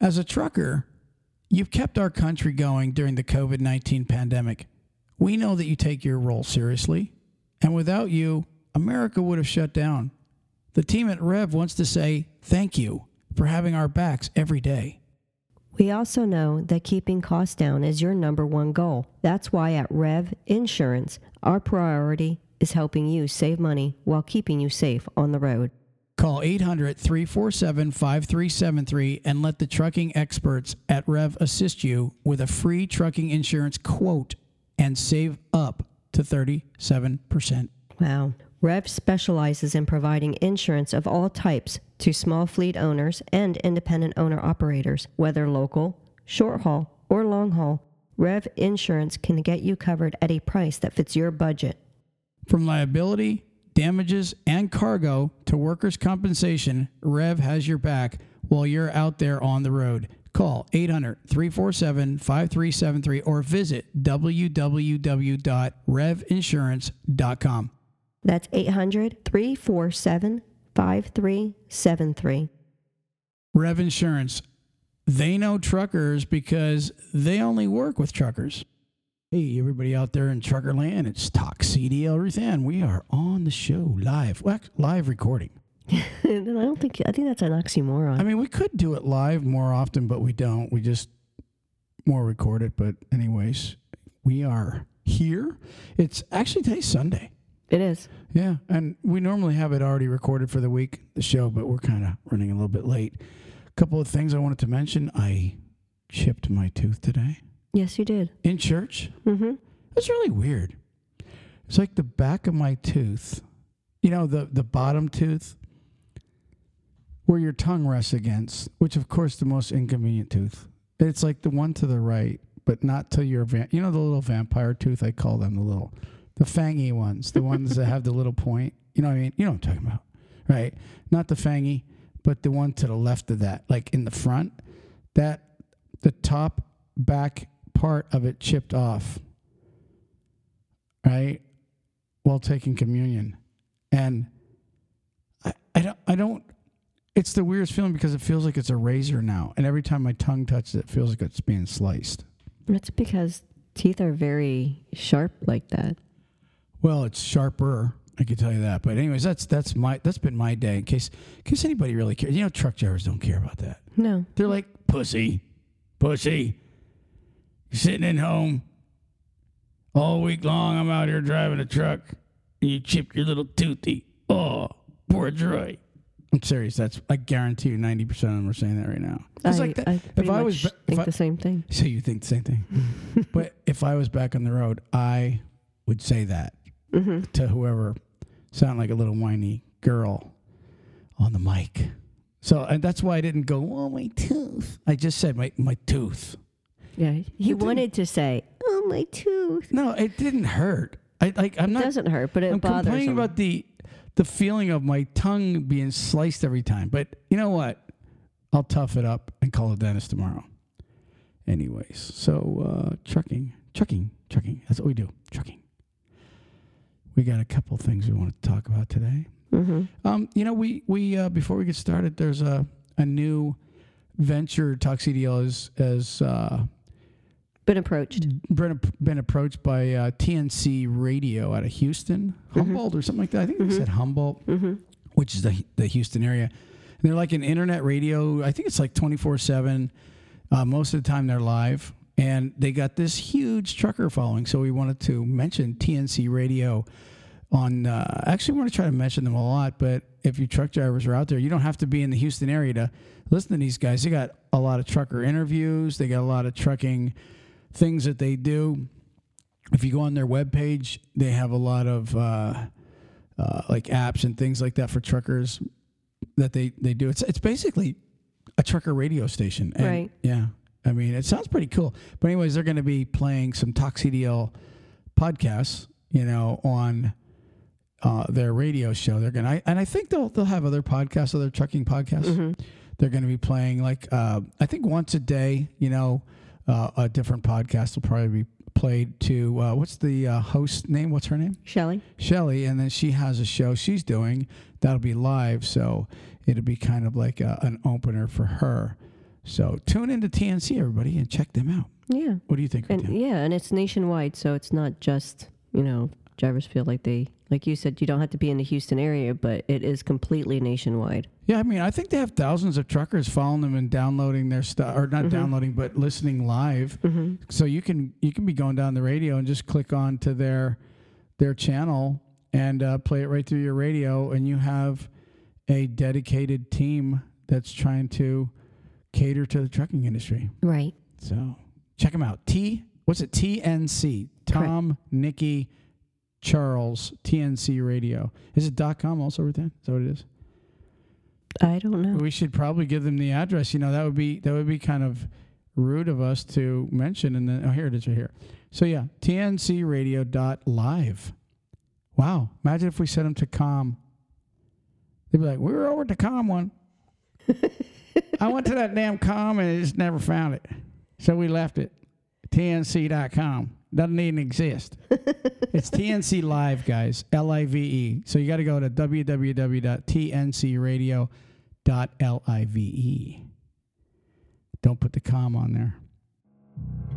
As a trucker, you've kept our country going during the COVID 19 pandemic. We know that you take your role seriously, and without you, America would have shut down. The team at Rev wants to say thank you for having our backs every day. We also know that keeping costs down is your number one goal. That's why at Rev Insurance, our priority is helping you save money while keeping you safe on the road. Call 800 347 5373 and let the trucking experts at Rev assist you with a free trucking insurance quote and save up to 37%. Wow. Rev specializes in providing insurance of all types to small fleet owners and independent owner operators, whether local, short haul, or long haul. Rev Insurance can get you covered at a price that fits your budget. From liability, damages, and cargo to workers' compensation, Rev has your back while you're out there on the road. Call 800 347 5373 or visit www.revinsurance.com. That's 800 347 5373. Rev Insurance. They know truckers because they only work with truckers. Hey, everybody out there in trucker land, it's Talk CDL Ruthann. We are on the show live, well, live recording. I don't think I think that's an oxymoron. I mean, we could do it live more often, but we don't. We just more record it. But anyways, we are here. It's actually today's Sunday. it is. Yeah, and we normally have it already recorded for the week, the show, but we're kind of running a little bit late. A couple of things I wanted to mention. I chipped my tooth today Yes, you did. in church. Mm-hmm. It's really weird. It's like the back of my tooth, you know, the the bottom tooth where your tongue rests against, which of course the most inconvenient tooth. It's like the one to the right, but not till you're va- you know the little vampire tooth I call them the little the fangy ones, the ones that have the little point. You know what I mean? You know what I'm talking about. Right? Not the fangy, but the one to the left of that, like in the front. That the top back part of it chipped off right while taking communion. And I, I don't i don't it's the weirdest feeling because it feels like it's a razor now. And every time my tongue touches it, it feels like it's being sliced. That's because teeth are very sharp like that. well it's sharper i can tell you that. But anyways that's that's my that's been my day in case in case anybody really cares. You know truck drivers don't care about that. No. they're like pussy. Pussy you're sitting at home all week long i'm out here driving a truck and you chip your little toothy oh poor Troy. i'm serious that's i guarantee you 90% of them are saying that right now it's I, like that I if i was if think I- the same thing. so you think the same thing but if i was back on the road i would say that Mm-hmm. to whoever sound like a little whiny girl on the mic. So and that's why I didn't go, oh my tooth. I just said my, my tooth. Yeah. He didn't- wanted to say, "Oh, my tooth." No, it didn't hurt. I like I'm It not doesn't hurt, but it I'm bothers complaining him. about the the feeling of my tongue being sliced every time. But you know what? I'll tough it up and call a dentist tomorrow. Anyways, so uh, trucking, trucking, trucking. That's what we do. Trucking. We got a couple things we want to talk about today. hmm Um, you know, we we uh, before we get started, there's a a new venture. Talk CDL has has uh, Been approached. been, been approached by uh, TNC Radio out of Houston, Humboldt or something like that. I think they said Humboldt, Mm-hmm. which is the the Houston area. And they're like an internet radio. I think it's like twenty four seven. Most of the time, they're live, and they got this huge trucker following. So we wanted to mention TNC Radio on uh, actually we want to try to mention them a lot but if you truck drivers are out there you don't have to be in the houston area to listen to these guys they got a lot of trucker interviews they got a lot of trucking things that they do if you go on their webpage they have a lot of uh, uh, like apps and things like that for truckers that they, they do it's, it's basically a trucker radio station And, Right. yeah i mean it sounds pretty cool but anyways they're going to be playing some talk cdl podcasts you know on uh, their radio show. They're gonna, and I think they'll they'll have other podcasts, other trucking podcasts. Mm-hmm. They're going to be playing like uh, I think once a day. You know, uh, a different podcast will probably be played to. Uh, what's the uh, host name? What's her name? Shelly. Shelly, and then she has a show she's doing that'll be live. So it'll be kind of like a, an opener for her. So tune into TNC, everybody, and check them out. Yeah. What do you think? And yeah, and it's nationwide, so it's not just, you know, drivers feel like they like you said, you don't have to be in the Houston area, but it is completely nationwide. Yeah, I mean, I think they have thousands of truckers following them and downloading their stuff, or not downloading, but listening live. So you can you can be going down the radio and just click on to their their channel and uh, play it right through your radio, and you have a dedicated team that's trying to cater to the trucking industry. Right. So check them out. T what's it? TNC. Tom, Nikki, Charles, TNC Radio. Is it dot .com also, Ruth Ann? Is that what it is? I don't know. We should probably give them the address. You know, that would be that would be kind of rude of us to mention. And then oh, here it is right here. So yeah, tncradio.live. Wow, imagine if we sent them to com. They'd be like, "We were over the com one. I went to that damn com and I just never found it, so we left it. tnc.com doesn't even exist. it's TNC Live, guys. L I V E. So you got to go to www.tncradio.live. Don't put the com on there.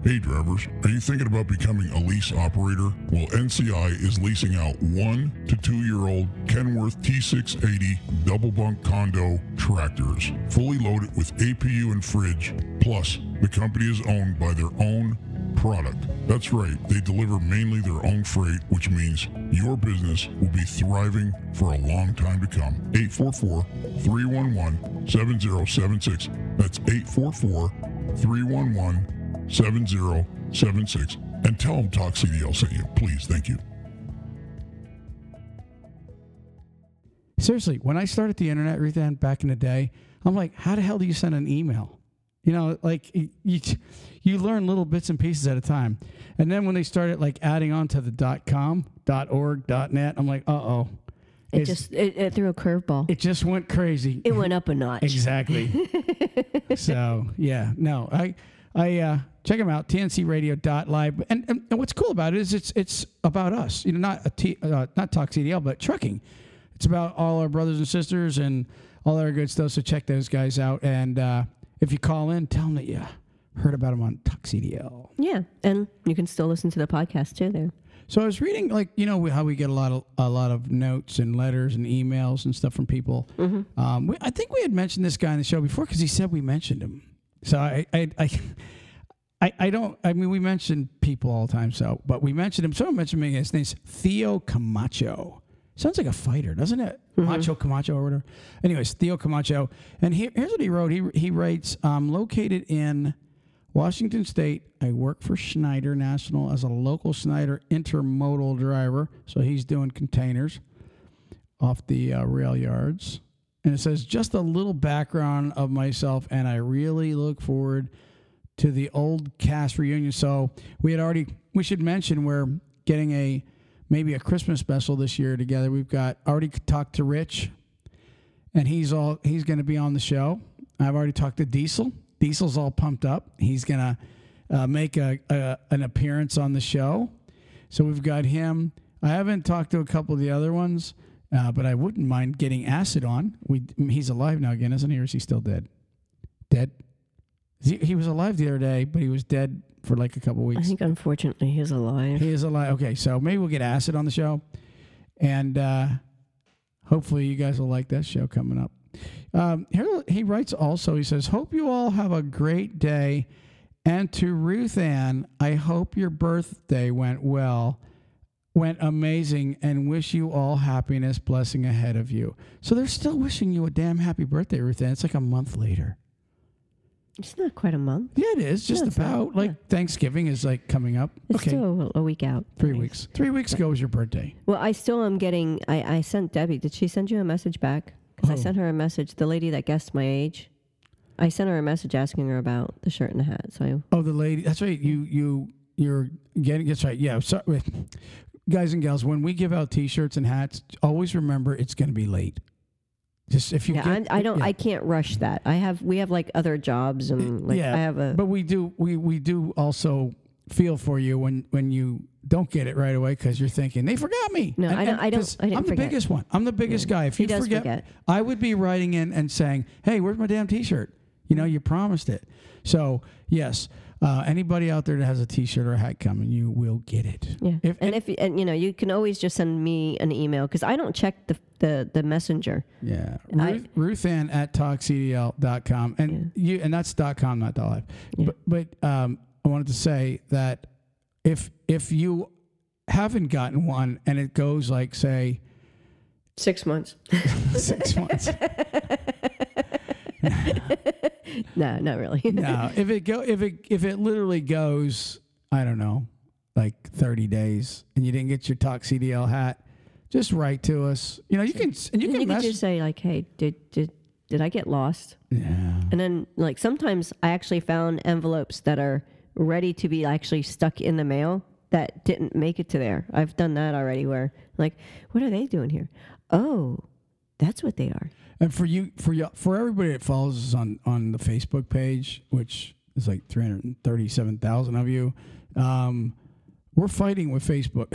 Hey drivers, are you thinking about becoming a lease operator? Well, NCI is leasing out one to two year old Kenworth T680 double bunk condo tractors, fully loaded with APU and fridge. Plus, the company is owned by their own product. That's right, they deliver mainly their own freight, which means your business will be thriving for a long time to come. 844 311 7076. That's 844 311 7076 and tell them Talk CDL sent you. Please, thank you. Seriously, when I started the internet, Ruth Ann, back in the day, I'm like, how the hell do you send an email? You know, like you, you, you learn little bits and pieces at a time. And then when they started like adding on to the dot com, dot org, dot net, I'm like, uh oh. It It's- just it, it threw a curveball. It just went crazy. It went up a notch. Exactly. so yeah, no, I I uh, check them out tncradio.live. And, and and what's cool about it is it's it's about us. You know, not a T, uh, not Talk CDL, but trucking. It's about all our brothers and sisters and all our good stuff. So check those guys out. And uh, if you call in, tell them that you heard about them on CDL. yeah, and you can still listen to the podcast too there. So I was reading, like you know, how we get a lot of a lot of notes and letters and emails and stuff from people. Um, we, I think we had mentioned this guy on the show before because he said we mentioned him. So I, I, I, I, I don't. I mean, we mention people all the time. So, but we mentioned him. Someone mentioned me. His name's Theo Camacho. Sounds like a fighter, doesn't it? Macho Camacho or whatever. Anyways, Theo Camacho. And here, here's what he wrote. He he writes, um, located in Washington State, I work for Schneider National as a local Schneider intermodal driver. So he's doing containers off the uh, rail yards. And it says, just a little background of myself, and I really look forward to the old cast reunion. So we had already, we should mention we're getting a maybe a Christmas special this year together. We've got already talked to Rich, and he's all he's going to be on the show. I've already talked to Diesel. Diesel's all pumped up. He's going to uh, make a, a an appearance on the show. So we've got him. I haven't talked to a couple of the other ones, uh, but I wouldn't mind getting Acid on. We he's alive now again, isn't he? Or is he still dead? Dead. He, he was alive the other day, but he was dead for like a couple weeks. I think unfortunately he's alive. He is alive. Okay, so maybe we'll get Acid on the show, and uh, hopefully you guys will like that show coming up. Um, here he writes also. He says, "Hope you all have a great day." And to Ruth Ann, I hope your birthday went well, went amazing, and wish you all happiness, blessing ahead of you. So they're still wishing you a damn happy birthday, Ruth Ann. It's like a month later. It's not quite a month. Yeah, it is. Just it's not. about like Thanksgiving is like coming up. It's okay, still a, a week out. three Nice. weeks. Three weeks ago was your birthday. Well, I still am getting. I, I sent Debbie. Did she send you a message back? Because Oh. I sent her a message. The lady that guessed my age. I sent her a message asking her about the shirt and the hat. So I, Oh, the lady. That's right. You you you're getting. That's right. Yeah. Sorry, guys and gals. When we give out T-shirts and hats, always remember it's going to be late. Just if you yeah, get, I, don't. yeah. I can't rush that. I have. We have like other jobs and like yeah, I have a. But we do we we do also feel for you when when you don't get it right away because you're thinking they forgot me. No, I don't- I don't- I I'm the biggest one. I'm the biggest guy. If He you forget, forget. I would be writing in and saying, "Hey, where's my damn T-shirt?" You know, you promised it. So yes, uh, anybody out there that has a T-shirt or a hat coming, you will get it. Yeah. If- and if and you know, you can always just send me an email because I don't check the the the messenger. Yeah. I- Ruth, Ruth Ann at talkcdl.com. And you and that's dot com, not dot live. Yeah. But but um I wanted to say that if if you haven't gotten one and it goes like say Six months. six months. no, not really. no. If it go if it if it literally goes, I don't know, like thirty days and you didn't get your Talk CDL hat, just write to us. You know, you can and you you can can mess just say like, "Hey, did did did I get lost?" Yeah. And then like sometimes I actually found envelopes that are ready to be actually stuck in the mail that didn't make it to there. I've done that already where like, what are they doing here? Oh, that's what they are. And for you, for you, for everybody that follows us on on the Facebook page, which is like three hundred thirty-seven thousand of you, um, we're fighting with Facebook.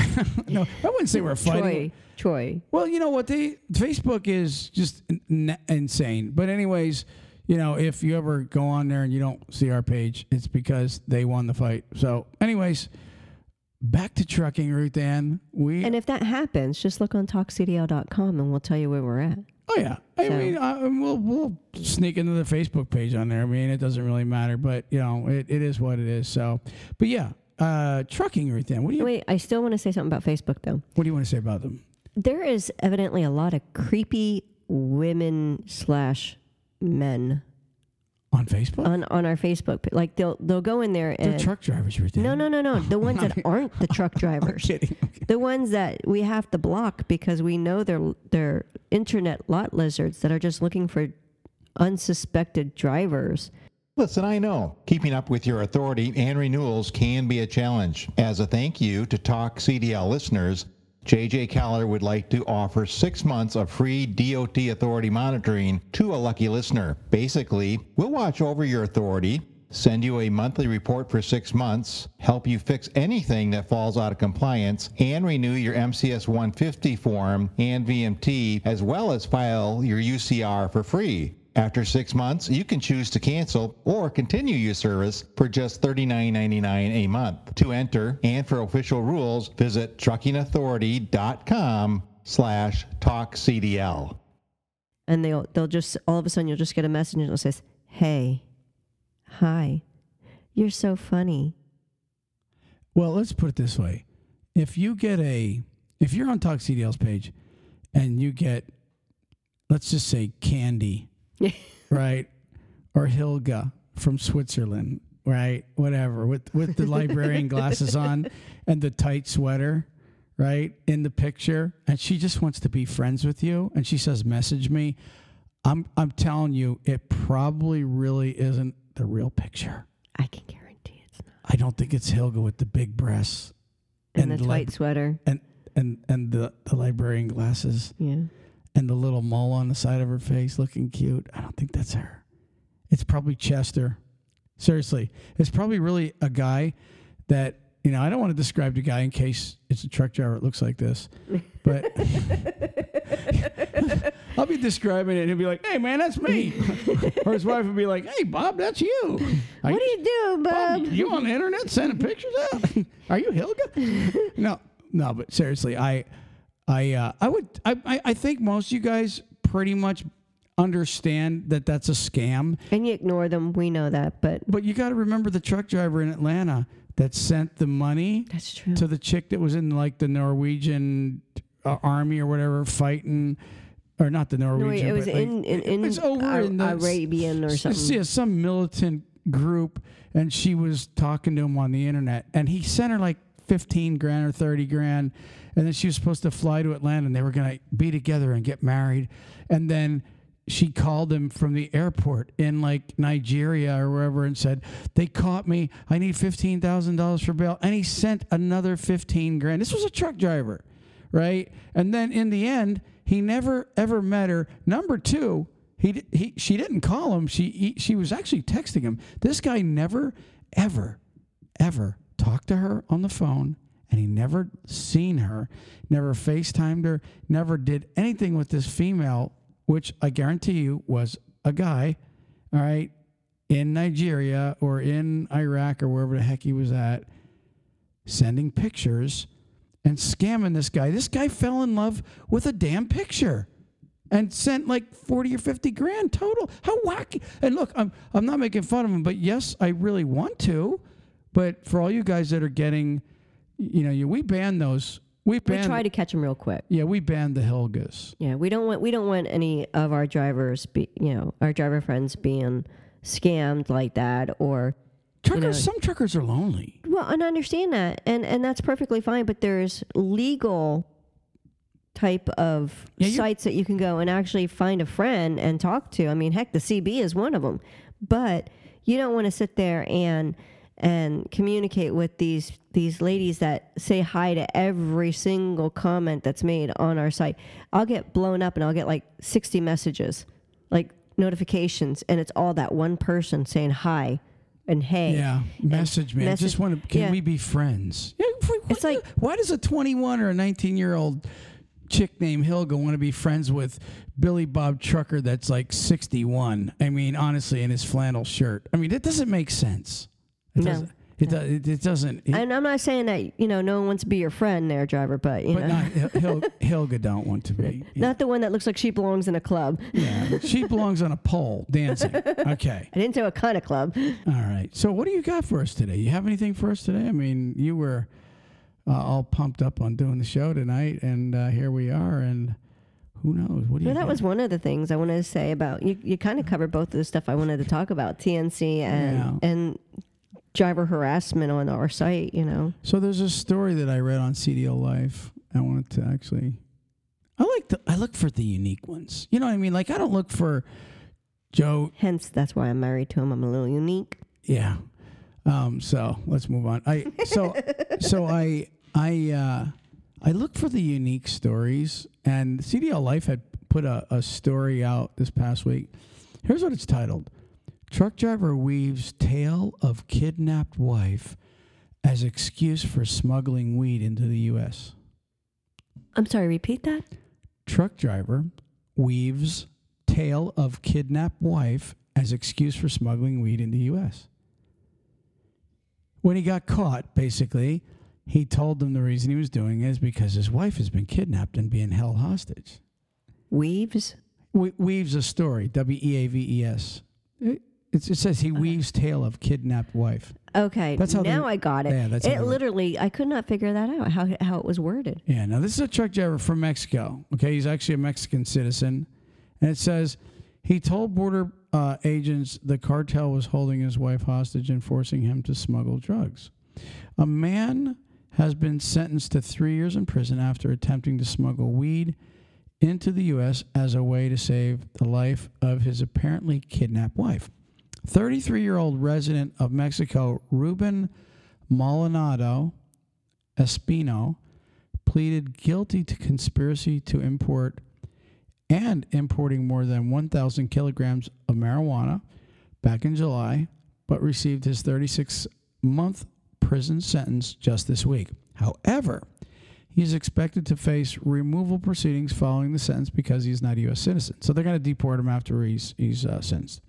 no, I wouldn't say we're fighting. Troy, Troy. Well, you know what? They Facebook is just n- insane. But anyways, you know, if you ever go on there and you don't see our page, it's because they won the fight. So, anyways, back to trucking, Ruth Ann. We And if that happens, just look on talkcdl.com and we'll tell you where we're at. Oh yeah, I So- mean, uh, we'll we'll sneak into the Facebook page on there. I mean, it doesn't really matter, but you know, it, it is what it is. So, but yeah, uh, trucking right then. What do you Wait, I still want to say something about Facebook though. what do you want to say about them? There is evidently a lot of creepy women slash men On Facebook, on on our Facebook. pa- Like they'll they'll go in there they're truck drivers right there. no no no no the ones that aren't the truck I'm drivers. kidding. The ones that we have to block because we know they're they're internet lot lizards that are just looking for unsuspected drivers. Listen, I know keeping up with your authority and renewals can be a challenge. As a thank you to Talk CDL listeners, JJ Keller would like to offer six months of free DOT authority monitoring to a lucky listener. Basically, we'll watch over your authority, send you a monthly report for six months, help you fix anything that falls out of compliance, and renew your MCS 150 form and VMT, as well as file your UCR for free. After six months, you can choose to cancel or continue your service for just $39.99 a month. To enter and for official rules, visit truckingauthority.com slash talkcdl. And they'll they'll just all of a sudden you'll just get a message and it says, Hey, hi, you're so funny. Well, let's put it this way: if you get a, if you're on Talk CDL's page, and you get, let's just say Candy, right, or Hilga from Switzerland, right, whatever, with with the librarian glasses on and the tight sweater, right, in the picture, and she just wants to be friends with you, and she says, "Message me." I'm I'm telling you, it probably really isn't the real picture. I can guarantee it's not. I don't think it's Hilga with the big breasts And, the And tight like- sweater. and and and the, the librarian glasses Yeah. And the little mole on the side of her face looking cute. I don't think that's her. It's probably Chester. Seriously, it's probably really a guy that you know. I don't want to describe the guy in case it's a truck driver. It looks like this, but I'll be describing it and he'll be like, "Hey, man, that's me," or his wife would be like, "Hey, Bob, that's you." Are What do you do, Bob, Bob? you on the internet sending pictures out? Are you Hilga? no, no, but seriously, I, I, uh, I would, I, I, I think most of you guys pretty much understand that that's a scam. And you ignore them. We know that, but But you got to remember the truck driver in Atlanta that sent the money that's true. to the chick that was in like the Norwegian uh, army or whatever fighting. Or not the No, Norwegian. wait, it was but, like, in in, it in over Ar- in the Arabian or something. Yeah, some militant group, and she was talking to him on the internet, and he sent her like fifteen grand or thirty grand, and then she was supposed to fly to Atlanta, and they were gonna be together and get married, and then she called him from the airport in like Nigeria or wherever and said, They caught me. I need $15,000 for bail. And he sent another 15 grand. This was a truck driver, right? And then in the end, he never ever met her. Number two, he, he she didn't call him. She he, she was actually texting him. This guy never ever ever talked to her on the phone and he never seen her, never FaceTimed her, never did anything with this female, which I guarantee you was a guy. All right. in Nigeria or in Iraq or wherever the heck he was at, sending pictures and scamming this guy. This guy fell in love with a damn picture and sent like 40 or 50 grand total. How wacky. And look, I'm I'm not making fun of him, but yes, I really want to. But for all you guys that are getting you know, you, we ban those. We We try to catch them real quick. Yeah, we banned the Helgas. Yeah, we don't want we don't want any of our drivers be you know our driver friends being scammed like that or Truckers know- some truckers are lonely. well and I understand that and and that's perfectly fine but there's legal type of Yeah, sites that you can go and actually find a friend and talk to I mean heck the CB is one of them but you don't want to sit there and and communicate with these these ladies that say hi to every single comment that's made on our site. I'll get blown up and I'll get like 60 messages, like notifications, and it's all that one person saying hi and hey. Yeah, message me. I just want to. Can yeah. we be friends? It's what- like- why does a 21 or a 19 year old chick named Hilga want to be friends with Billy Bob Trucker that's like 61? I mean, honestly, in his flannel shirt. I mean, it doesn't make sense. It No. doesn't. It, does, it, it doesn't. It, And I'm not saying that you know no one wants to be your friend there, driver, but you but know, not Hil- Hilga don't want to be. Not the one that looks like she belongs in a club. Yeah, she belongs on a pole dancing. Okay. I didn't say what kind of club. All right. So, what do you got for us today? You have anything for us today? I mean, you were uh, all pumped up on doing the show tonight, and uh, here we are. And who knows? What do you? Well, that got? was one of the things I wanted to say about you. You kind of covered both of the stuff I wanted to talk about TNC and Yeah. and driver harassment on our site. You know, So there's a story that I read on CDL Life. I wanted to actually. I like the. I look for the unique ones. You know what I mean? Like I don't look for Joe. hence that's why I'm married to him. I'm a little unique. Yeah. Um, so let's move on. I so so I I uh, I look for the unique stories, and CDL Life had put a, a story out this past week. Here's what it's titled: Truck driver weaves tale of kidnapped wife as excuse for smuggling weed into the U.S. I'm sorry. Repeat that. Truck driver weaves tale of kidnapped wife as excuse for smuggling weed into the U.S. When he got caught, basically, he told them the reason he was doing it is because his wife has been kidnapped and being held hostage. Weaves. We- weaves a story, W E A V E S. It, it's- it says he weaves tale of kidnapped wife. Okay. That's how they- now I got it. Yeah, that's it literally. I could not figure that out. How how it was worded. Yeah, now this is a truck driver from Mexico. Okay, he's actually a Mexican citizen. And it says he told border uh, agents the cartel was holding his wife hostage and forcing him to smuggle drugs. A man has been sentenced to three years in prison after attempting to smuggle weed into the U.S. as a way to save the life of his apparently kidnapped wife. 33 year old resident of Mexico, Ruben Maldonado Espino, pleaded guilty to conspiracy to import and importing more than 1,000 kilograms of marijuana back in July, but received his 36 month prison sentence just this week. However, he is expected to face removal proceedings following the sentence because he's not a U.S. citizen. So they're going to deport him after he's, he's uh, sentenced.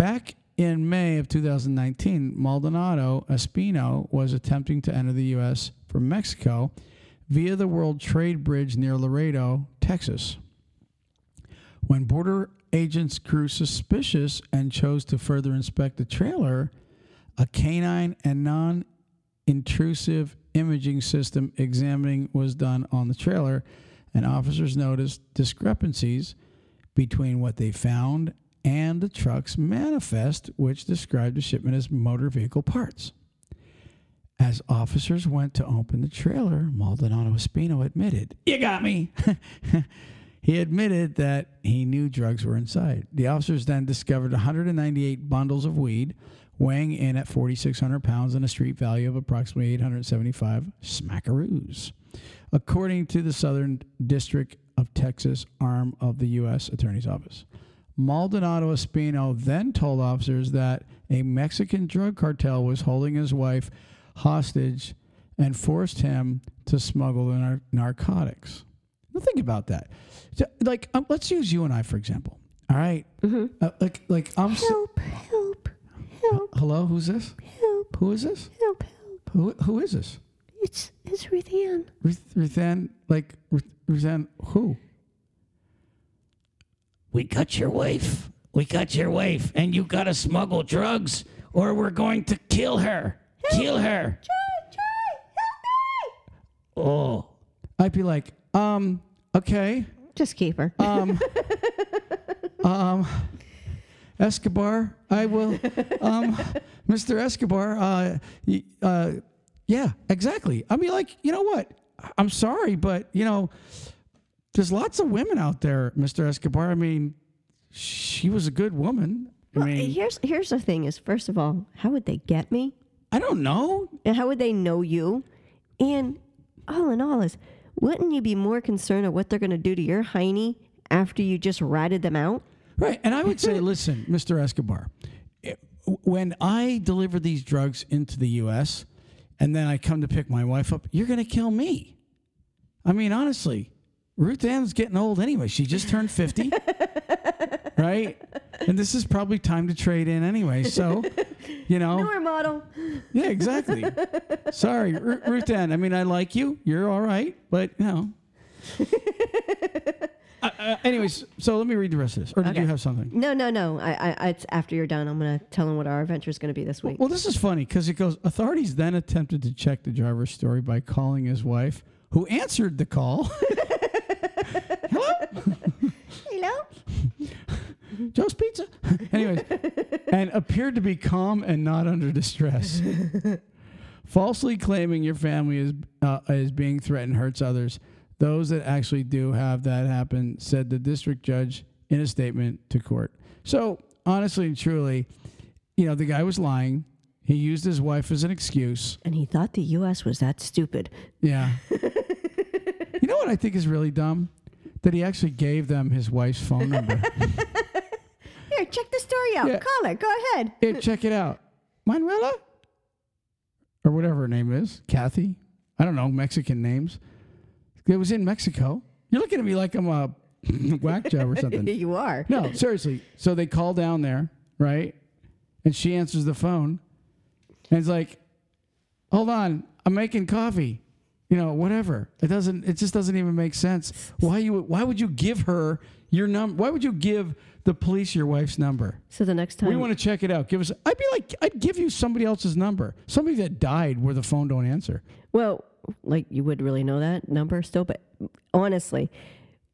Back in May of 2019, Maldonado Espino was attempting to enter the U.S. from Mexico via the World Trade Bridge near Laredo, Texas. When border agents grew suspicious and chose to further inspect the trailer, a canine and non intrusive imaging system examining was done on the trailer, and officers noticed discrepancies between what they found and the truck's manifest, which described the shipment as motor vehicle parts. As officers went to open the trailer, Maldonado Espino admitted, You got me. he admitted that he knew drugs were inside. The officers then discovered 198 bundles of weed, weighing in at 4,600 pounds and a street value of approximately 875 smackaroos. According to the Southern District of Texas arm of the U.S. Attorney's Office. Maldonado Espino then told officers that a Mexican drug cartel was holding his wife hostage and forced him to smuggle the nar- narcotics. Now think about that. So, like, um, let's use you and I for example. All right? Uh, like, like I'm. s- Help! Help! hello, who's this? Help, Who is this? help, help. Who who is this? It's it's Ruth Ann. Ruth, Ruth Ann, like Ruth, Ruth Ann, who? We got your wife. We got your wife, and you gotta smuggle drugs, or we're going to kill her. Kill her. Try, try, help me. Oh, I'd be like, um, okay, Just keep her. um, um, Escobar, I will, um, Mr. Escobar, uh, y- uh, yeah, exactly. I mean, like, you know what? I'm sorry, but you know, there's lots of women out there, Mr. Escobar. I mean, she was a good woman. I Well, mean, here's here's the thing: is first of all, how would they get me? I don't know. And how would they know you? And all in all, is wouldn't you be more concerned of what they're going to do to your hiney after you just ratted them out? Right. And I would say, listen, Mr. Escobar, eh, when I deliver these drugs into the U.S. and then I come to pick my wife up, you're going to kill me. I mean, honestly, Ruth Ann's getting old anyway. She just turned 50, right? And this is probably time to trade in anyway. So, you know, Newer model. yeah, exactly. Sorry, Ru- Ruth Ann. I mean, I like you. You're all right, but you know. Uh, uh, anyways, so let me read the rest of this. Or did Okay. you have something? No, no, no. I, I, it's after you're done. I'm going to tell them what our adventure is going to be this week. Well, this is funny because it goes. Authorities then attempted to check the driver's story by calling his wife, who answered the call. Hello. Joe's Pizza. Anyways, and appeared to be calm and not under distress. Falsely claiming your family is uh, is being threatened hurts others. Those that actually do have that happen said the district judge in a statement to court. So honestly and truly, you know, the guy was lying. He used his wife as an excuse. And he thought the U.S. was that stupid. Yeah. you know what I think is really dumb? That he actually gave them his wife's phone number. Here, check the story out. Yeah. Call her. Go ahead. Here, check it out. Manuela? Or whatever her name is. Kathy? I don't know, Mexican names. It was in Mexico. You're looking at me like I'm a whack job or something. you are. No, seriously. So they call down there, right? And she answers the phone. And it's like, hold on, I'm making coffee. You know, whatever. It doesn't it just doesn't even make sense. Why you why would you give her your number? Why would you give the police your wife's number? So the next time. We want to check it out. Give us I'd be like I'd give you somebody else's number. Somebody that died where the phone don't answer. Well, like you would really know that number still, but honestly,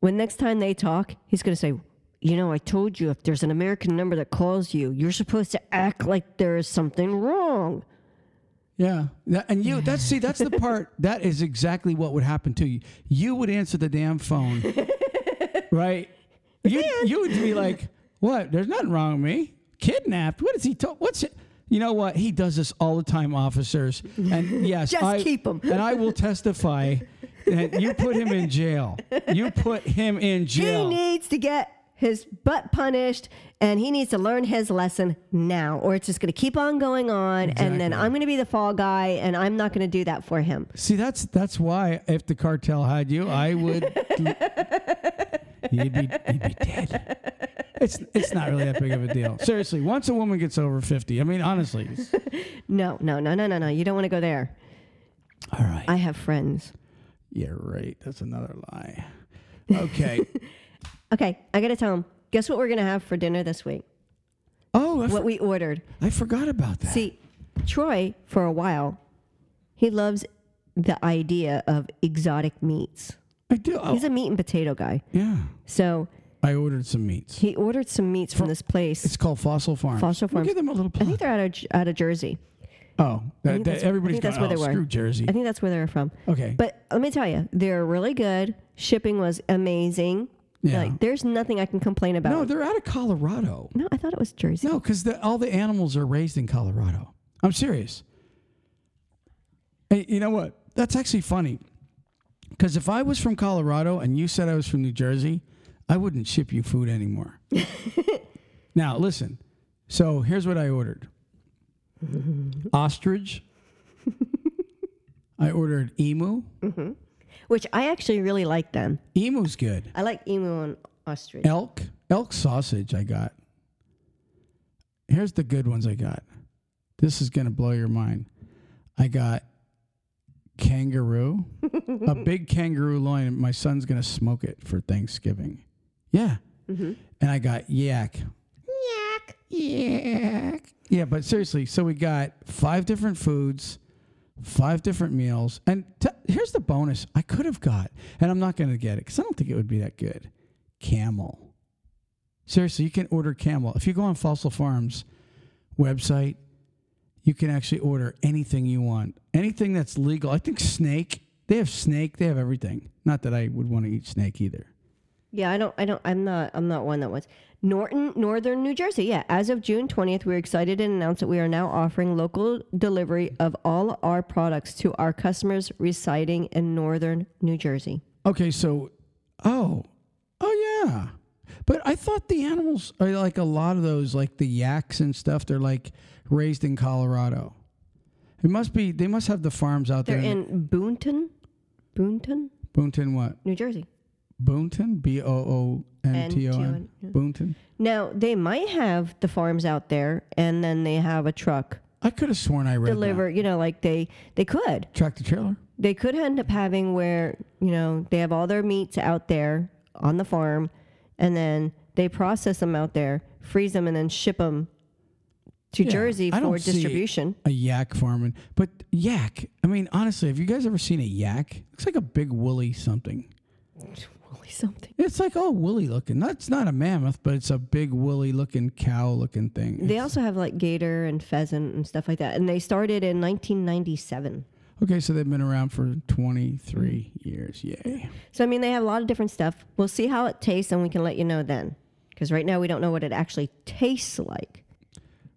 when next time they talk, he's going to say, "You know, I told you if there's an American number that calls you, you're supposed to act like there is something wrong." Yeah. That- and you that's see that's the part that is exactly what would happen to you. You would answer the damn phone. right? You you would be like, "What? There's nothing wrong with me. Kidnapped? What is he what's it? You know what? He does this all the time, officers. And yes, Just I, him. And I will testify that you put him in jail. You put him in jail. He needs to get his butt punished and he needs to learn his lesson now or it's just going to keep on going on and then I'm going to be the fall guy and I'm not going to do that for him. See, that's that's why if the cartel had you, I would. you'd be you'd be dead. It's it's not really that big of a deal. Seriously, once a woman gets over fifty, I mean, honestly, No, no, no, no, no, no. You don't want to go there. all right. I have friends. yeah, right. That's another lie. Okay. Okay, I got to tell him. Guess what we're to have for dinner this week? Oh, I, What for- we ordered. I forgot about that. See, Troy, for a while, he loves the idea of exotic meats. I do. Oh, He's a meat and potato guy. yeah. So I ordered some meats. he ordered some meats from this place. It's called Fossil Farms. Fossil We'll Farms. give them a little I think they're out of out of Jersey. oh, that, that, that's- I everybody's think that's going, where oh, they were. screw Jersey. I think that's where they're from. okay. But let me tell you, they're really good. Shipping was amazing. Yeah. Like, there's nothing I can complain about. no, they're out of Colorado. No, I thought it was Jersey. No, because all the animals are raised in Colorado. I'm serious. Hey, you know what? That's actually funny. Because if I was from Colorado and you said I was from New Jersey, I wouldn't ship you food anymore. now, listen. So here's what I ordered ostrich. I ordered emu. Mm-hmm. Which I actually really like them. Emu's good. I like emu and ostrich. Elk. Elk sausage I got. Here's the good ones I got. This is gonna blow your mind. I got kangaroo, a big kangaroo loin. My son's gonna smoke it for Thanksgiving. Yeah, mm-hmm. and I got yak. Yak, yak. Yeah, but seriously, so we got five different foods, five different meals, and t- here's the bonus: I could have got, and I'm not gonna get it because I don't think it would be that good. Camel. Seriously, you can order camel if you go on Fossil Farms website. You can actually order anything you want, anything that's legal. I think snake. They have snake. They have everything. Not that I would want to eat snake either. Yeah, I don't, I don't, I'm not, I'm not one that wants. Norton, Northern New Jersey. Yeah, as of June 20th, we're excited to announce that we are now offering local delivery of all our products to our customers residing in Northern New Jersey. Okay, so, oh, oh yeah, but I thought the animals are like a lot of those, like the yaks and stuff. They're like raised in Colorado. It must be. They must have the farms out They're there. in Boonton, Boonton, Boonton, what? New Jersey. Boonton, B O O N T O N. Boonton. Now they might have the farms out there, and then they have a truck I could have sworn I read deliver. You know, like they they could that. tractor trailer. they could end up having where you know they have all their meats out there on the farm, and then they process them out there, freeze them, and then ship them to Yeah, Jersey I for don't see- distribution. a yak farming. But yak, I mean, honestly, have you guys ever seen a yak? Looks like a big woolly something. Something. It's like all woolly looking. That's not a mammoth, but it's a big woolly looking cow looking thing. They It's- also have like gator and pheasant and stuff like that, and they started in 1997. okay, so they've been around for 23 mm-hmm. years. Yay. So I mean, they have a lot of different stuff. We'll see how it tastes, and we can let you know then. Because right now we don't know what it actually tastes like.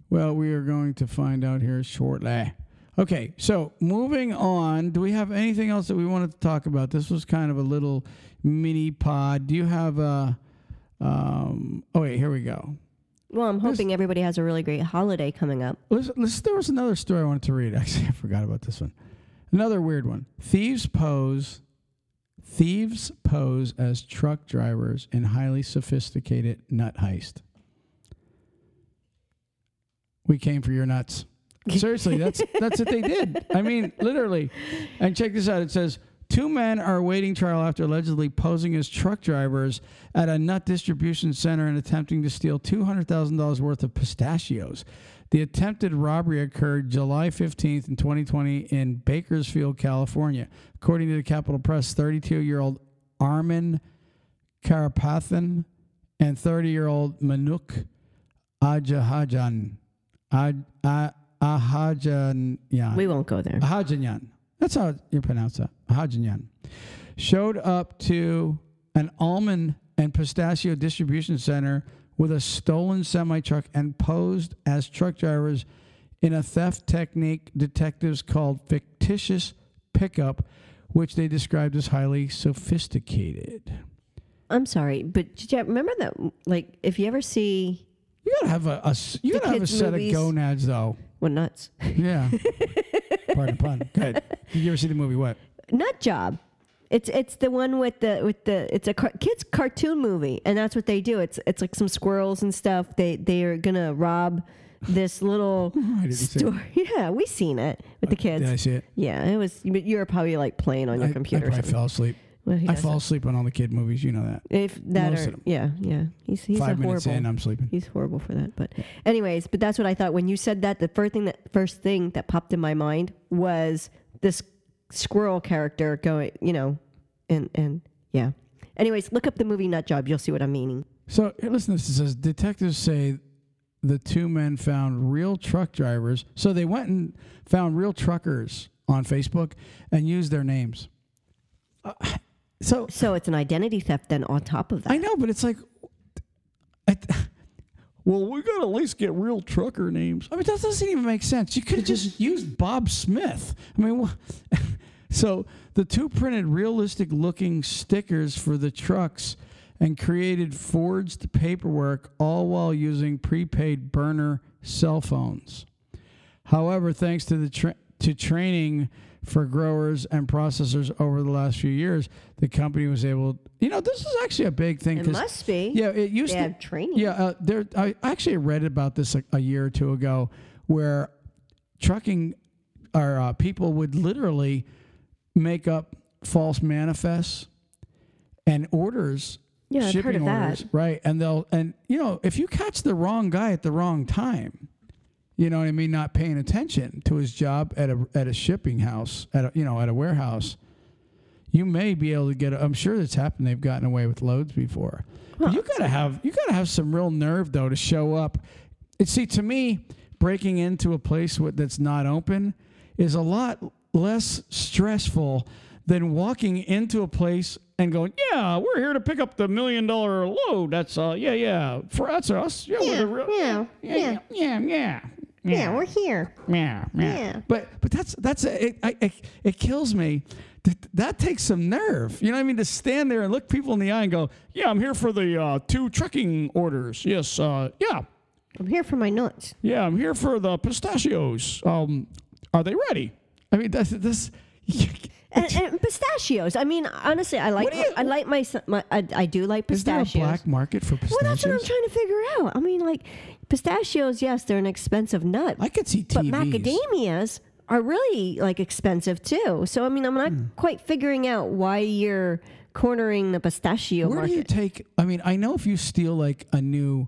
Well, we are going to find out here shortly. Okay, so moving on. Do we have anything else that we wanted to talk about? This was kind of a little mini pod. Do you have a. Um, oh, wait, here we go. Well, I'm hoping everybody has a really great holiday coming up. Let's, let's, there was another story I wanted to read. Actually, I forgot about this one. Another weird one. Thieves pose. Thieves pose as truck drivers in highly sophisticated nut heist. We came for your nuts. Seriously, that's that's what they did. I mean, literally. And check this out. It says two men are awaiting trial after allegedly posing as truck drivers at a nut distribution center and attempting to steal two hundred thousand dollars worth of pistachios. The attempted robbery occurred July 15th in 2020 in Bakersfield, California. According to the Capital Press, 32-year-old Armin Karapathan and 30-year-old Manuk Ajahajan Aj- Ah- We won't go there. Ahajanyan. That's how you pronounce that. Ahajanyan. Showed up to an almond and pistachio distribution center with a stolen semi truck and posed as truck drivers in a theft technique detectives called fictitious pickup, which they described as highly sophisticated. I'm sorry, but did you remember that? Like, if you ever see You gotta have a, a you gotta have a set movies. of gonads though. what nuts? Yeah. Pardon the pun. Good. Did you ever see the movie? What? Nut Job. It's it's the one with the with the it's a car, kids cartoon movie, and that's what they do. It's it's like some squirrels and stuff. They they are gonna rob this little I didn't see it. store. Yeah, we seen it with the kids. Did I see it? Yeah, it was. But you were probably like playing on your I, computer. I or probably something. fell asleep. Well, I fall asleep on all the kid movies. You know that. If that Most yeah, yeah, he's he's Five a minutes horrible. in, I'm sleeping. He's horrible for that. But anyways, but that's what I thought when you said that. The first thing that first thing that popped in my mind was this squirrel character going, you know, and and yeah. Anyways, look up the movie Nut Job. You'll see what I'm meaning. So here, listen this. It says detectives say the two men found real truck drivers. So they went and found real truckers on Facebook and used their names. Uh, so So it's an identity theft. Then on top of that, I know, but it's like, I, well, we got to at least get real trucker names. I mean, that doesn't even make sense. You could have just used Bob Smith. I mean, so the two printed realistic looking stickers for the trucks and created forged paperwork, all while using prepaid burner cell phones. However, thanks to the tra- to training for growers and processors over the last few years, the company was able. You know, this is actually a big thing. It must be. Yeah, it used They to. have training. Yeah, uh, there. I actually read about this a, a year or two ago, where trucking or uh, people would literally make up false manifests and orders. Yeah, I've shipping of that. orders, right? And they'll and you know if you catch the wrong guy at the wrong time, you know what I mean, not paying attention to his job at a at a shipping house at a you know at a warehouse, you may be able to get. i I'm sure that's happened. They've gotten away with loads before. But you gotta have you gotta have some real nerve though to show up. And see, to me, breaking into a place that's not open is a lot less stressful than walking into a place and going, "Yeah, we're here to pick up the million dollar load." That's uh, yeah, yeah, for that's us. Yeah, we're the real, yeah, yeah, yeah, yeah, yeah. Yeah, we're here. Yeah, yeah. Yeah. But but that's that's it. I, it, it kills me. That, that takes some nerve. You know what I mean? To stand there and look people in the eye and go, "Yeah, I'm here for the uh, two trucking orders. Yes, uh, yeah, I'm here for my nuts. yeah, I'm here for the pistachios. Um, are they ready? I mean, that's this. And, and pistachios. I mean, honestly, I like you- I like my, my I, I do like pistachios. Is there a black market for pistachios? well, that's what I'm trying to figure out. I mean, like pistachios, yes, they're an expensive nut, I could see but macadamias are really like expensive too. So I mean, I'm not Hmm. quite figuring out why you're cornering the pistachio Where do you take? I mean, I know if you steal like a new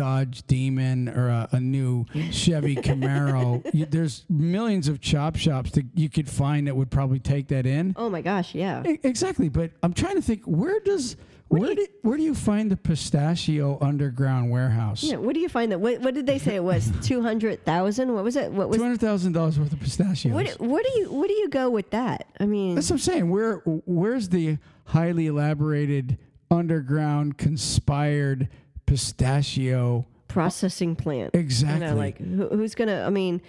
Dodge Demon or a, a new Chevy Camaro, you, there's millions of chop shops that you could find that would probably take that in. oh my gosh, yeah. E- Exactly, but I'm trying to think where does where do where do you find the pistachio underground warehouse? Yeah, what do you find that? What, what did they say it was? Two hundred thousand? What was it? What was? Two hundred thousand dollars worth of pistachios. What, what do you? What do you go with that? I mean, That's what I'm saying. Where where's the highly elaborated underground conspired pistachio? processing plant. Exactly. You know, like who, who's gonna? I mean,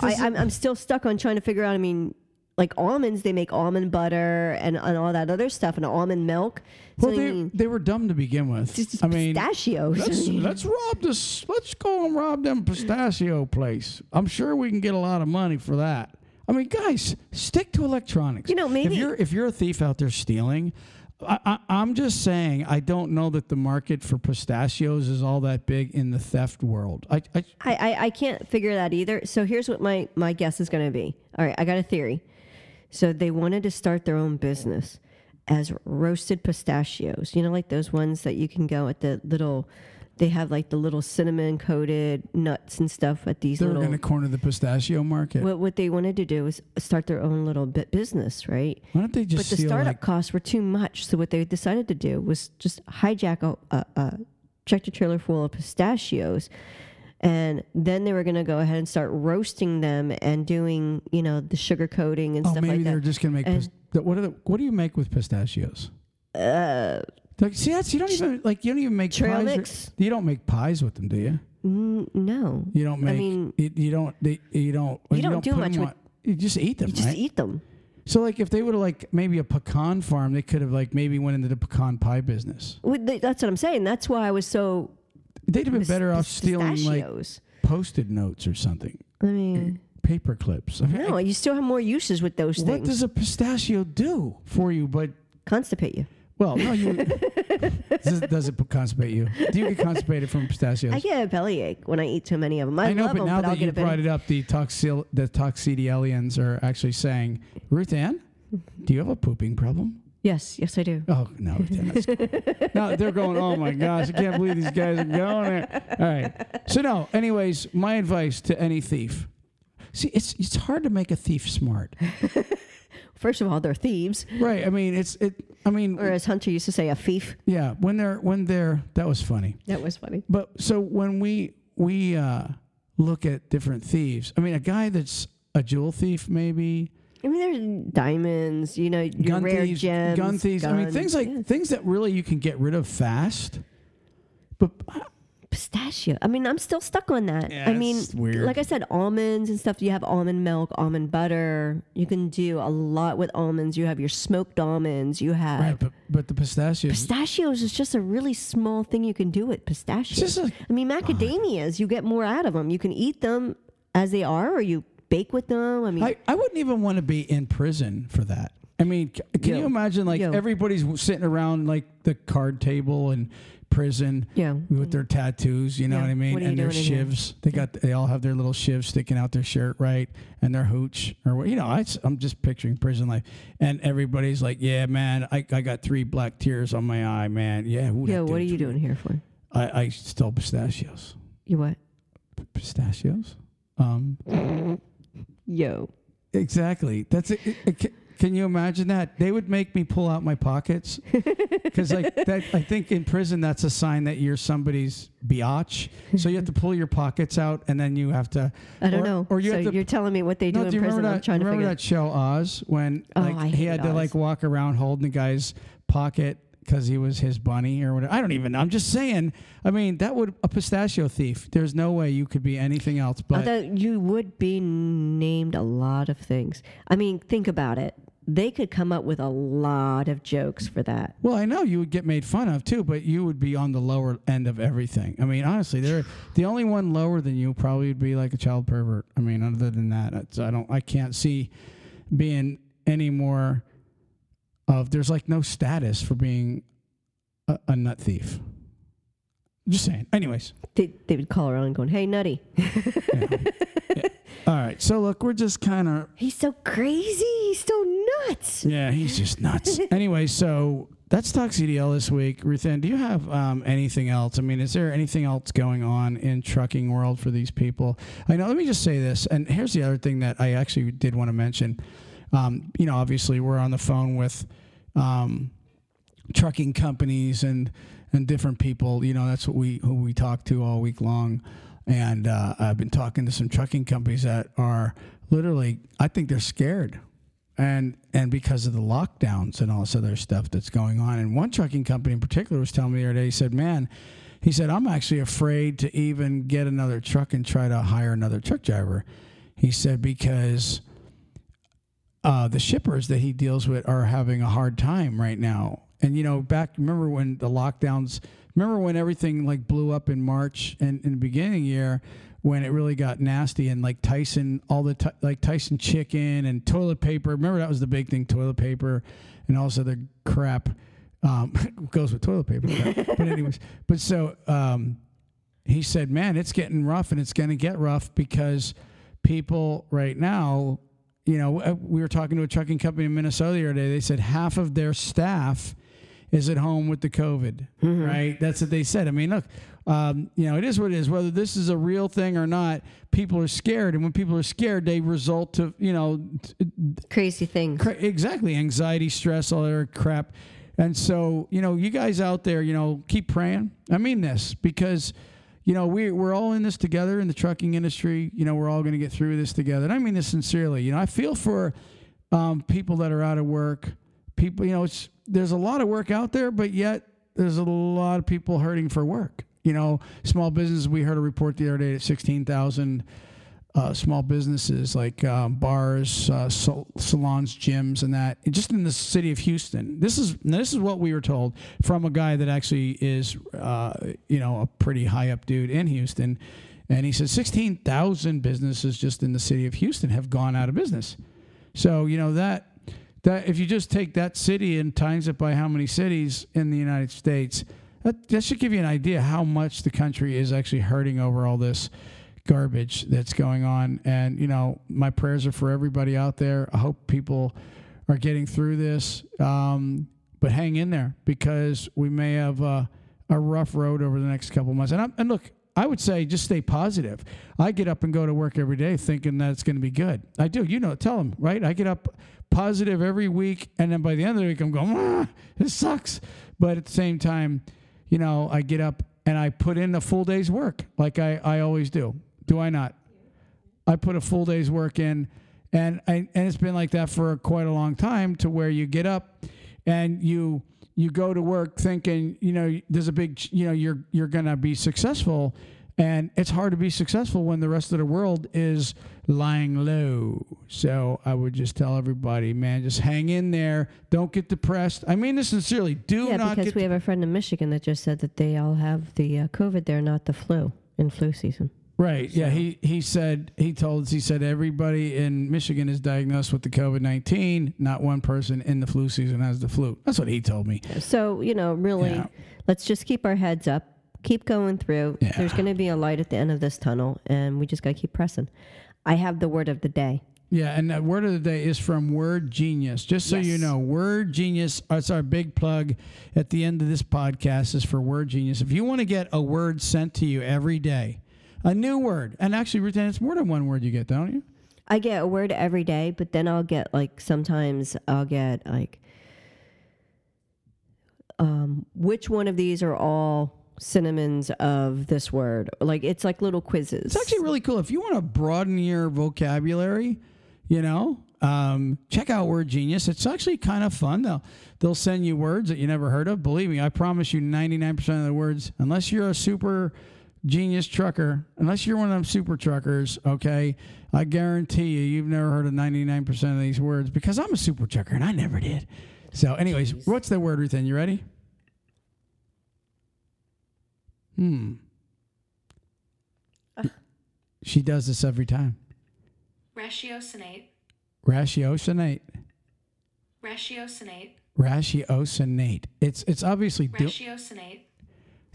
I, I'm, I'm still stuck on trying to figure out. I mean, like almonds, they make almond butter and, and all that other stuff, and almond milk. So well, I they, mean, they were dumb to begin with. just I mean, pistachios. let's let's rob this. Let's go and rob them pistachio place. I'm sure we can get a lot of money for that. I mean, guys, stick to electronics. You know, maybe- if you're if you're a thief out there stealing, I, I'm just saying I don't know that the market for pistachios is all that big in the theft world. I, I I, I, I can't figure that either. So here's what my, my guess is going to be. All right, I got a theory. So they wanted to start their own business as roasted pistachios. You know, like those ones that you can go at the little, they have like the little cinnamon coated nuts and stuff at these they're going to corner the pistachio market. what, what they wanted to do was start their own little bit business, right? Why don't they just? But the startup like costs were too much. So what they decided to do was just hijack a, a, a tractor trailer full of pistachios, and then they were going to go ahead and start roasting them and doing, you know, the sugar coating and oh stuff maybe they're just going to make And- pis- the- what are the, what do you make with pistachios? Uh, Like, see, that's you don't even like you don't even make Trail pies. or- you don't make pies with them, do you? n- no, You don't make. I mean, you, you don't. They, you don't. You don't do put much with- on- you just eat them, you just right? eat them. So, like, if they would have like maybe a pecan farm, they could have like maybe went into the pecan pie business. Well, th- That's what I'm saying. That's why I was so They'd have been better off stealing like post-it notes or something, I mean, eh, paper clips. I mean, no, I- you still have more uses with those what things. What does a pistachio do for you? But Constipate you. Well, no, you. does, does it constipate you? Do you get constipated from pistachios? I get a bellyache when I eat too many of them. I, I know, love but them, now but that get you a brought it up, the toxil the toxidalians are actually saying, Ruth Ann, do you have a pooping problem? Yes, yes, I do. Oh no, Ruth Ann, that's cool. no, they're going. Oh my gosh, I can't believe these guys are going there. All right. So no. Anyways, my advice to any thief. See, it's it's hard to make a thief smart, First of all, they're thieves, right? I mean, it's it. I mean, or as Hunter used to say, a thief. yeah. When they're when they're that was funny. That was funny. But so when we we uh, look at different thieves, I mean, a guy that's a jewel thief, maybe I mean, there's diamonds, you know, gun rare thieves, gems, gun thieves. I mean, things like yeah. things that really you can get rid of fast. But pistachio. I mean, I'm still stuck on that. Yeah, I mean, like I said, almonds and stuff. You have almond milk, almond butter. You can do a lot with almonds. You have your smoked almonds. You have right, but but the pistachios. pistachios is just a really small thing you can do with pistachios. It's just a- I mean, macadamias. You get more out of them. You can eat them as they are, or you bake with them. I mean, I, I wouldn't even want to be in prison for that. I mean, c- can Yo. you imagine like Yo. everybody's sitting around like the card table and prison Yeah. with their tattoos. You know Yeah, what I mean? what and their shivs. They got. They all have their little shivs sticking out their shirt, right? And their hooch, or what- you know, I, am just picturing prison life. And everybody's like, "Yeah, man, I, I got three black tears on my eye, man. Yeah, Yeah. What are you doing here for? I, I stole pistachios. You what? Pistachios. Um, Yo. Exactly. That's it. it- it- Can you imagine that? They would make me pull out my pockets because, like, that. I think in prison that's a sign that you're somebody's biatch. So you have to pull your pockets out, and then you have to. I don't or- know. Or you so you're telling me what they do no, in do prison? remember I'm that? trying to remember figure. that show Oz when Oh, like he had to like walk around holding the guy's pocket because he was his bunny or whatever. I don't even. know. I'm just saying. I mean, that would a pistachio thief. There's no way you could be anything else. But Although you would be named a lot of things. I mean, think about it. They could come up with a lot of jokes for that. Well, I know you would get made fun of too, but you would be on the lower end of everything. I mean, honestly, they're the only one lower than you probably would be like a child pervert. I mean, other than that, it's, I don't, I can't see being any more of. There's like no status for being a, a nut thief. Just saying. Anyways, They, they would call around going, "Hey, nutty, all right. So look, we're just kind of he's so crazy. He's so nuts." Yeah, he's just nuts. anyway, so that's Talk CDL this week. Ruthann, do you have um, anything else? I mean, is there anything else going on in trucking world for these people? I know. Let me just say this, and here's the other thing that I actually did want to mention. Um, you know, obviously, we're on the phone with um, trucking companies and and different people. You know, that's what we who we talk to all week long. And uh, I've been talking to some trucking companies that are literally, I think they're scared and and because of the lockdowns and all this other stuff that's going on. And one trucking company in particular was telling me the other day, he said, "Man, he said I'm actually afraid to even get another truck and try to hire another truck driver." He said because uh, the shippers that he deals with are having a hard time right now. And you know, back remember when the lockdowns, remember when everything like blew up in March and in the beginning year when it really got nasty and like Tyson, all the t- like Tyson chicken and toilet paper. Remember that was the big thing, toilet paper and also the crap. Um, goes with toilet paper, but, but anyways, but so um, he said, "Man, it's getting rough, and it's going to get rough because people right now, you know, uh, we were talking to a trucking company in Minnesota the other day. They said half of their staff is at home with the COVID, right? That's what they said. I mean, look, um, you know, it is what it is. Whether this is a real thing or not, people are scared, and when people are scared, they result to, you know, Crazy things. Cra- exactly anxiety stress all that crap and so you know you guys out there you know keep praying i mean this because you know we, we're all in this together in the trucking industry. You know we're all going to get through this together. And i mean this sincerely. You know i feel for um, people that are out of work. People you know it's there's a lot of work out there but yet there's a lot of people hurting for work. You know small business we heard a report the other day that 16000 uh, small businesses like um, bars, uh, sal- salons, gyms, and that just in the city of Houston. This is this is what we were told from a guy that actually is, uh, you know, a pretty high up dude in Houston, and he said sixteen thousand businesses just in the city of Houston have gone out of business. So you know that that if you just take that city and times it by how many cities in the United States, that, that should give you an idea how much the country is actually hurting over all this garbage that's going on. And, you know, my prayers are for everybody out there. I hope people are getting through this. Um, but hang in there because we may have uh, a rough road over the next couple months. And, I'm, and look, I would say just stay positive. I get up and go to work every day thinking that it's going to be good. I do. You know, tell them, right? I get up positive every week. And then by the end of the week, I'm going, ah, this sucks. But at the same time, you know, I get up and I put in a full day's work like I, I always do. Do I not? I put a full day's work in, and I, and it's been like that for quite a long time. To where you get up, and you you go to work thinking you know there's a big you know you're you're gonna be successful, and it's hard to be successful when the rest of the world is lying low. So I would just tell everybody, man, just hang in there. Don't get depressed. I mean this sincerely. Do Yeah, not because we have a friend in Michigan that just said that they all have the uh, COVID there, not the flu in flu season. Right. Yeah. He he said he told us he said everybody in Michigan is diagnosed with the COVID nineteen. Not one person in the flu season has the flu. That's what he told me. So, you know, really, Yeah. let's just keep our heads up, keep going through. Yeah. There's going to be a light at the end of this tunnel, and we just got to keep pressing. I have the word of the day. Yeah, and the word of the day is from Word Genius. Just so you know, Word Genius, that's our big plug at the end of this podcast is for Word Genius. If you want to get a word sent to you every day, a new word, and actually, Ruth Ann, it's more than one word you get, don't you? I get a word every day, but then I'll get like sometimes I'll get like um which one of these are all synonyms of this word? Like it's like little quizzes. It's actually really cool. If you want to broaden your vocabulary, you know, um, check out Word Genius. It's actually kind of fun. They'll they'll send you words that you never heard of. Believe me, I promise you, ninety nine percent of the words, unless you're a super genius trucker, unless you're one of them super truckers, okay, I guarantee you, you've never heard of ninety nine percent of these words because I'm a super trucker and I never did. So, anyways, what's the word, Ruth? Ann? You ready? Hmm. She does this every time. Ratiocinate. Ratiocinate. Ratiocinate. Ratiocinate. It's it's obviously Ratiocinate.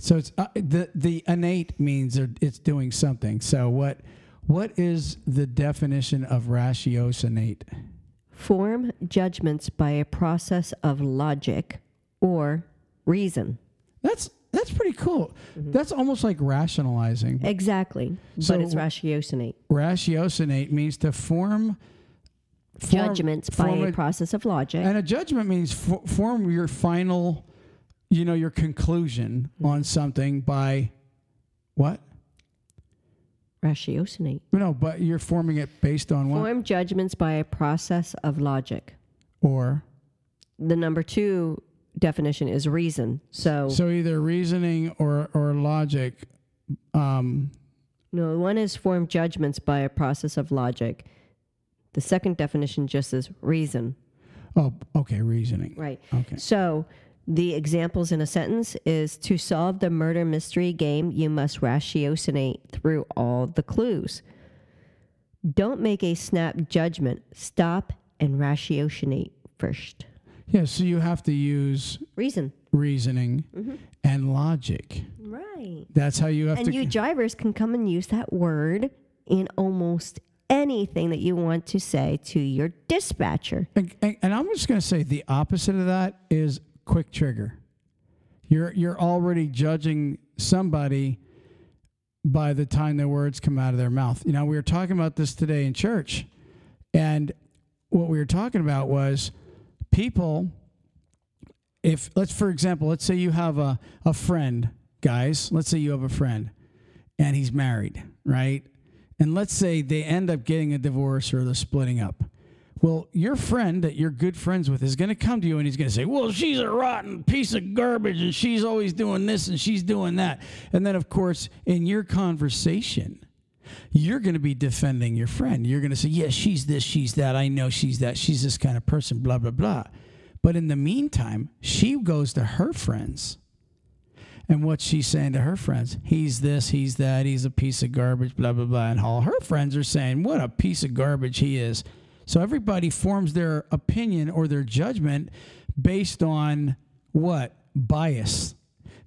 So it's uh, the the innate means it's doing something. So what what is the definition of ratiocinate? form judgments by a process of logic or reason. That's that's pretty cool. That's almost like rationalizing. Exactly. So- but it's ratiocinate. Ratiocinate means to form, form Judgments by form a process of logic. And a judgment means fo- form your final, you know, your conclusion on something by what? ratiocinate. No, but you're forming it based on what? Form judgments by a process of logic. Or The number two definition is reason. So, so either reasoning or or logic. Um, no, one is form judgments by a process of logic. The second definition just is reason. oh, okay, reasoning. Right. Okay. So the examples in a sentence is to solve the murder mystery game, you must ratiocinate through all the clues. Don't make a snap judgment. Stop and ratiocinate first. Yeah, so you have to use Reason. reasoning mm-hmm. and logic. Right. That's how you have And to. you drivers can come and use that word in almost anything that you want to say to your dispatcher. And, and, and I'm just going to say the opposite of that is quick trigger. You're you're already judging somebody by the time their words come out of their mouth. You know, we were talking about this today in church, and what we were talking about was people. If let's for example, let's say you have a a friend, guys. Let's say you have a friend, and he's married, right? And let's say they end up getting a divorce or they're splitting up. Well, your friend that you're good friends with is going to come to you and he's going to say, Well, she's a rotten piece of garbage and she's always doing this and she's doing that. And then, of course, in your conversation, you're going to be defending your friend. You're going to say, Yeah, she's this, she's that. I know she's that. She's this kind of person, blah, blah, blah. But in the meantime, she goes to her friends. And what she's saying to her friends, he's this, he's that, he's a piece of garbage, blah, blah, blah. And all her friends are saying, what a piece of garbage he is. So everybody forms their opinion or their judgment based on what? Bias,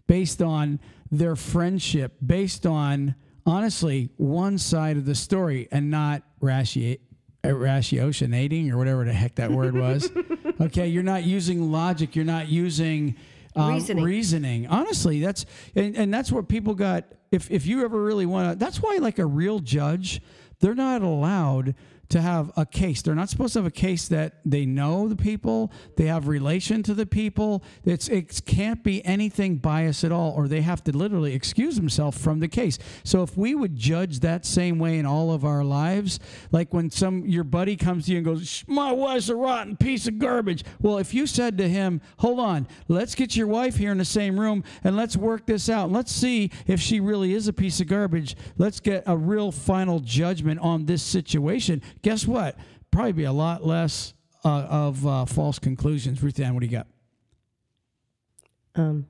based on their friendship, based on, honestly, one side of the story and not ratio- uh, ratiocinating or whatever the heck that word was. okay, you're not using logic, you're not using uh, Reasoning. reasoning. Honestly, that's and, and that's what people got. If if you ever really want to, that's why like a real judge, they're not allowed to have a case. They're not supposed to have a case that they know the people, they have relation to the people. It's it can't be anything biased at all, or they have to literally excuse themselves from the case. So if we would judge that same way in all of our lives, like when some your buddy comes to you and goes, "My wife's a rotten piece of garbage," well, if you said to him, "Hold on, let's get your wife here in the same room and let's work this out. Let's see if she really is a piece of garbage. Let's get a real final judgment on this situation." Guess what? Probably be a lot less uh, of uh, false conclusions. Ruth Ann, what do you got? Um,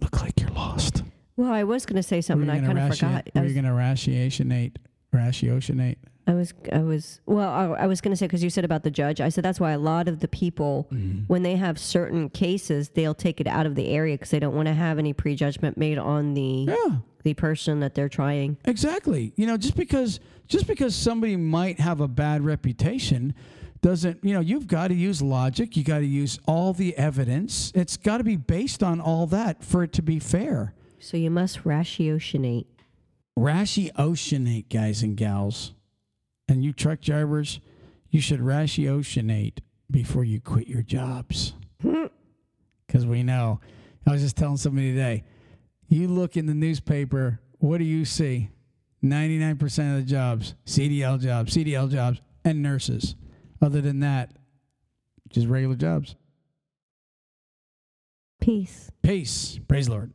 Look like you're lost. Well, I was going to say something. I kind of forgot. Were you going to ratiocinate? Ratiocinate? I was, I was, well, I, I was going to say, because you said about the judge, I said that's why a lot of the people, Mm-hmm. when they have certain cases, they'll take it out of the area because they don't want to have any prejudgment made on the Yeah. the person that they're trying. Exactly. You know, just because just because somebody might have a bad reputation doesn't, you know, you've got to use logic, you got to use all the evidence. It's got to be based on all that for it to be fair. So you must ratiocinate. Ratiocinate, guys and gals. And you truck drivers, you should ratiocinate before you quit your jobs. Because we know. I was just telling somebody today, you look in the newspaper, what do you see? 99% of the jobs, CDL jobs, CDL jobs, and nurses. Other than that, just regular jobs. Peace. Peace. Praise the Lord.